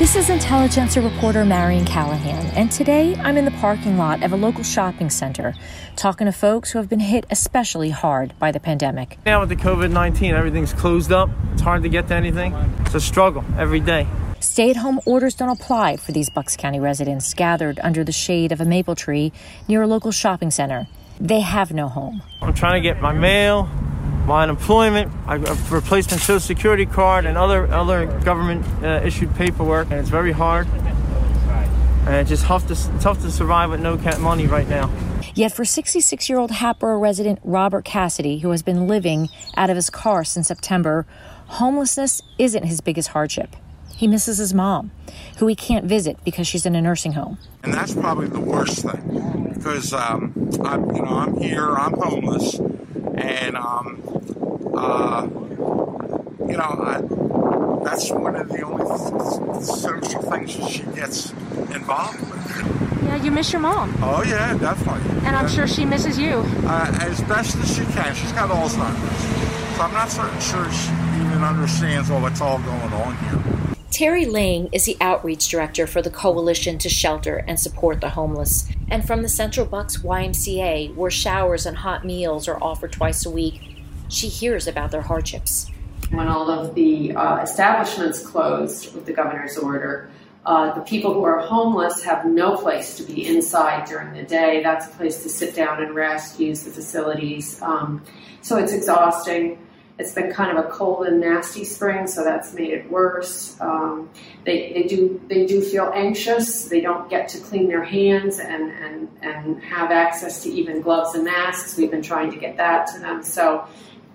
This is Intelligencer reporter Marion Callahan, and today I'm in the parking lot of a local shopping center talking to folks who have been hit especially hard by the pandemic. Now with the COVID 19, everything's closed up. It's hard to get to anything. It's a struggle every day. Stay at home orders don't apply for these Bucks County residents gathered under the shade of a maple tree near a local shopping center. They have no home. I'm trying to get my mail, my unemployment, I replaced my social security card, and other other government uh, issued paperwork, and it's very hard. And it's just tough to, tough to survive with no cat money right now. Yet for 66 year old Hatboro resident Robert Cassidy, who has been living out of his car since September, homelessness isn't his biggest hardship. He misses his mom, who he can't visit because she's in a nursing home. And that's probably the worst thing because um, I'm, you know, I'm here, I'm homeless, and um, uh, you know, I, that's one of the only social things that she gets involved with. Yeah, you miss your mom. Oh yeah, definitely. And I'm yeah. sure she misses you. Uh, as best as she can. She's got Alzheimer's, so I'm not certain sure she even understands what's all going on here. Terry Lang is the outreach director for the Coalition to Shelter and Support the Homeless. And from the Central Bucks YMCA, where showers and hot meals are offered twice a week, she hears about their hardships. When all of the uh, establishments closed with the governor's order, uh, the people who are homeless have no place to be inside during the day. That's a place to sit down and rest, use the facilities. Um, so it's exhausting. It's been kind of a cold and nasty spring, so that's made it worse. Um, they, they do they do feel anxious. They don't get to clean their hands and, and, and have access to even gloves and masks. We've been trying to get that to them. So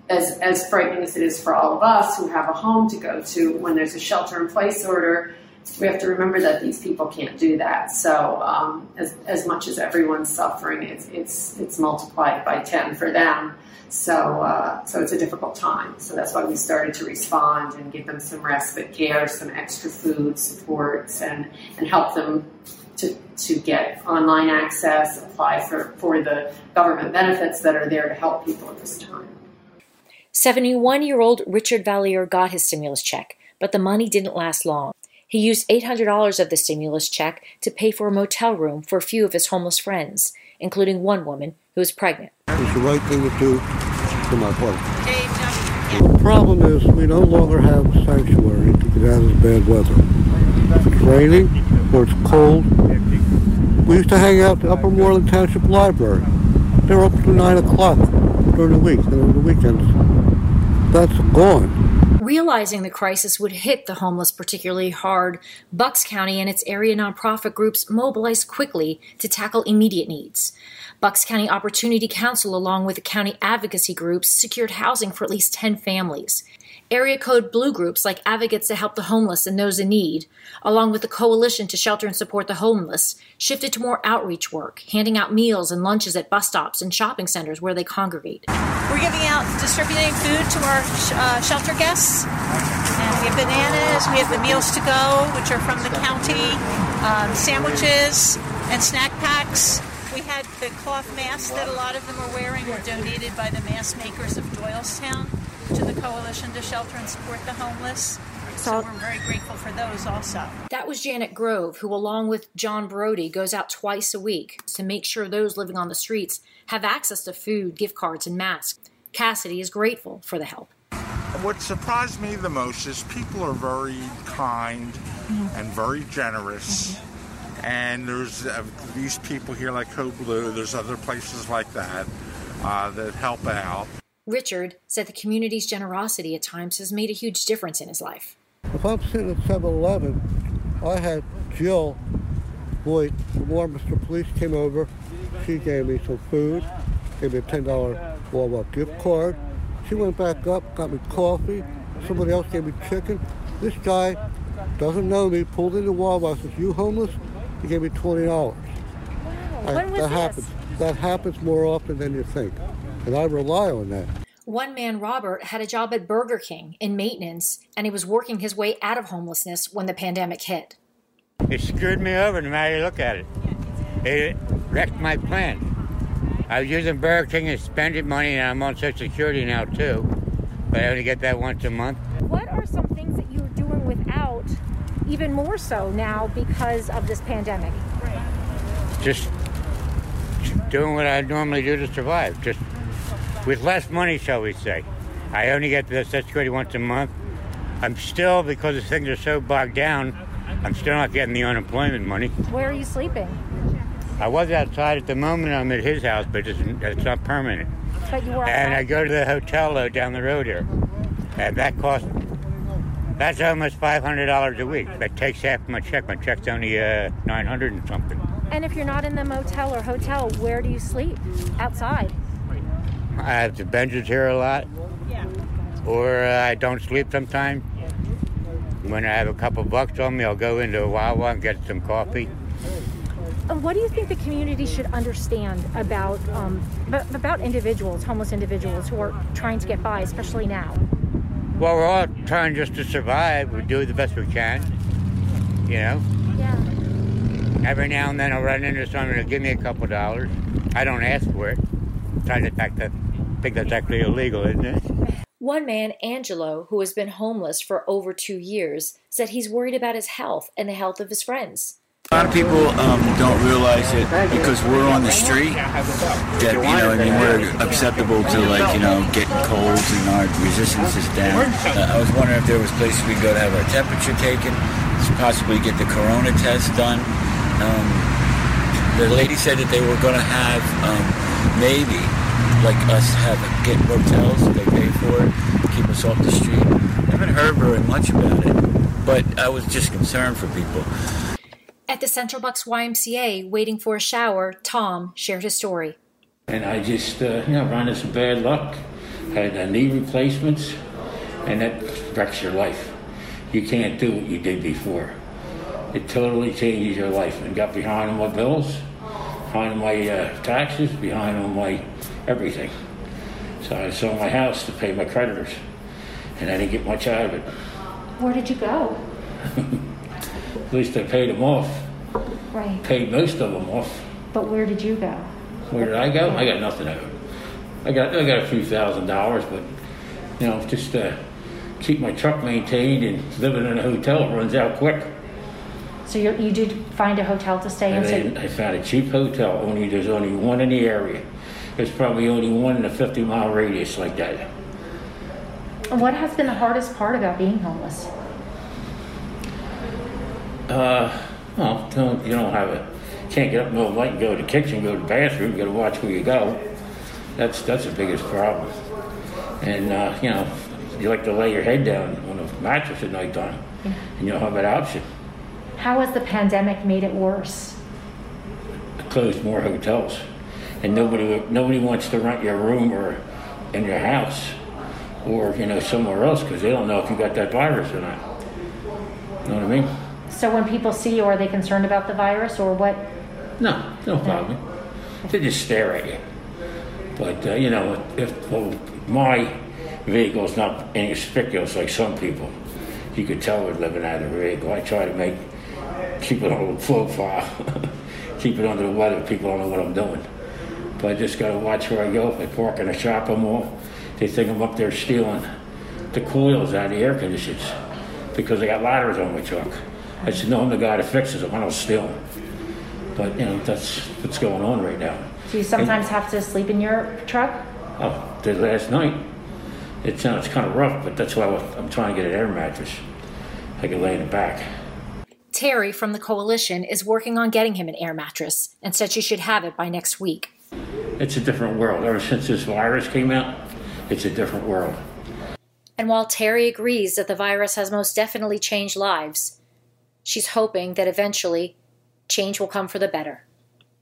as, as frightening as it is for all of us who have a home to go to, when there's a shelter in place order, we have to remember that these people can't do that. So um, as, as much as everyone's suffering, it's, it's, it's multiplied by 10 for them. So, uh, so it's a difficult time. So that's why we started to respond and give them some respite care, some extra food supports, and, and help them to, to get online access, apply for, for the government benefits that are there to help people at this time. 71 year old Richard Valier got his stimulus check, but the money didn't last long. He used $800 of the stimulus check to pay for a motel room for a few of his homeless friends, including one woman who was pregnant. It's the right thing to do for my part. The problem is we no longer have a sanctuary to get out of the bad weather. If it's raining or it's cold. We used to hang out at the Upper Moreland Township Library. They're open till 9 o'clock during the week and on the weekends. That's gone. Realizing the crisis would hit the homeless particularly hard, Bucks County and its area nonprofit groups mobilized quickly to tackle immediate needs. Bucks County Opportunity Council, along with the county advocacy groups, secured housing for at least 10 families. Area code blue groups like Advocates to Help the Homeless and Those in Need, along with the Coalition to Shelter and Support the Homeless, shifted to more outreach work, handing out meals and lunches at bus stops and shopping centers where they congregate. We're giving out, distributing food to our uh, shelter guests. And we have bananas, we have the meals to go, which are from the county, um, sandwiches, and snack packs. We had the cloth masks that a lot of them are wearing were donated by the mask makers of Doylestown to the Coalition to Shelter and Support the Homeless. So we're very grateful for those also. That was Janet Grove, who, along with John Brody, goes out twice a week to make sure those living on the streets have access to food, gift cards, and masks. Cassidy is grateful for the help. What surprised me the most is people are very kind mm-hmm. and very generous. Mm-hmm. And there's uh, these people here like Code Blue, there's other places like that uh, that help out. Richard said the community's generosity at times has made a huge difference in his life. If I'm sitting at 7 Eleven, I had Jill Boyd from Warminster Police came over. She gave me some food, gave me a $10 Walmart gift card. She went back up, got me coffee. Somebody else gave me chicken. This guy doesn't know me, pulled into Walmart, says, You homeless? He gave me $20. Wow. I, when was that this? happens. That happens more often than you think and I rely on that. One man, Robert, had a job at Burger King in maintenance, and he was working his way out of homelessness when the pandemic hit. It screwed me over no matter you look at it. It wrecked my plan. I was using Burger King and spending money, and I'm on Social Security now too. But I only get that once a month. What are some things that you're doing without even more so now because of this pandemic? Just doing what I normally do to survive, just with less money, shall we say. I only get the Social Security once a month. I'm still, because things are so bogged down, I'm still not getting the unemployment money. Where are you sleeping? I was outside at the moment. I'm at his house, but it's, it's not permanent. But you were. And I go to the hotel though, down the road here, and that costs. That's almost five hundred dollars a week. That takes half my check. My check's only uh, nine hundred and something. And if you're not in the motel or hotel, where do you sleep? Outside. I have the benches here a lot, or uh, I don't sleep sometimes. When I have a couple bucks on me, I'll go into a Wawa and get some coffee. What do you think the community should understand about um, about individuals, homeless individuals who are trying to get by, especially now? Well, we're all trying just to survive. We do the best we can, you know. Yeah. Every now and then I'll run into someone who'll give me a couple dollars. I don't ask for it. I just think, that, think that's actually illegal, isn't it? One man, Angelo, who has been homeless for over two years, said he's worried about his health and the health of his friends. A lot of people um, don't realize it because we're on the street that you know I mean we're acceptable to like you know getting colds and our resistance is down. Uh, I was wondering if there was places we could go to have our temperature taken, possibly get the corona test done. Um, the lady said that they were going to have um, maybe like us have get hotels they pay for it, keep us off the street. I haven't heard very much about it, but I was just concerned for people. At the Central Bucks YMCA, waiting for a shower, Tom shared his story. And I just, uh, you know, ran into some bad luck. Had uh, knee replacements, and that wrecks your life. You can't do what you did before. It totally changes your life. And got behind on my bills, behind on my uh, taxes, behind on my everything. So I sold my house to pay my creditors, and I didn't get much out of it. Where did you go? At least I paid them off. Right. Paid most of them off. But where did you go? Where did I go? I got nothing out of it. I got I got a few thousand dollars, but you know, just uh, keep my truck maintained and living in a hotel runs out quick. So you, you did find a hotel to stay in. I, I found a cheap hotel. Only there's only one in the area. There's probably only one in a 50 mile radius like that. what has been the hardest part about being homeless? Uh, well, don't, you don't have a can't get up in the middle of the night and go to the kitchen, go to the bathroom. You got to watch where you go. That's that's the biggest problem. And uh, you know, you like to lay your head down on a mattress at nighttime, and you don't have that option. How has the pandemic made it worse? Closed more hotels, and nobody nobody wants to rent your room or in your house or you know somewhere else because they don't know if you got that virus or not. You know what I mean? So when people see you, are they concerned about the virus or what? No, no problem. They just stare at you. But uh, you know, if well, my vehicle's not inconspicuous like some people, you could tell we're living out of a vehicle. I try to make keep it on a profile, keep it under the weather. People don't know what I'm doing. But I just got to watch where I go. If I park in a shopping mall, they think I'm up there stealing the coils out of the air conditioners because I got ladders on my truck. I said, no, I'm the guy that fixes them. I don't steal them. But, you know, that's what's going on right now. Do you sometimes have to sleep in your truck? Oh, did last night. It's, uh, it's kind of rough, but that's why I'm trying to get an air mattress. I can lay in the back. Terry from the coalition is working on getting him an air mattress and said she should have it by next week. It's a different world. Ever since this virus came out, it's a different world. And while Terry agrees that the virus has most definitely changed lives, she's hoping that eventually change will come for the better.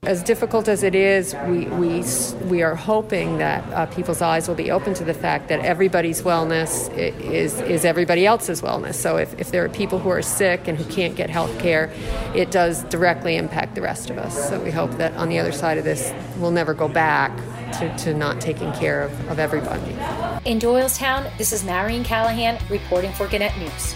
As difficult as it is, we, we, we are hoping that uh, people's eyes will be open to the fact that everybody's wellness is, is everybody else's wellness. So if, if there are people who are sick and who can't get health care, it does directly impact the rest of us. So we hope that on the other side of this, we'll never go back to, to not taking care of, of everybody. In Doylestown, this is Marion Callahan reporting for Gannett News.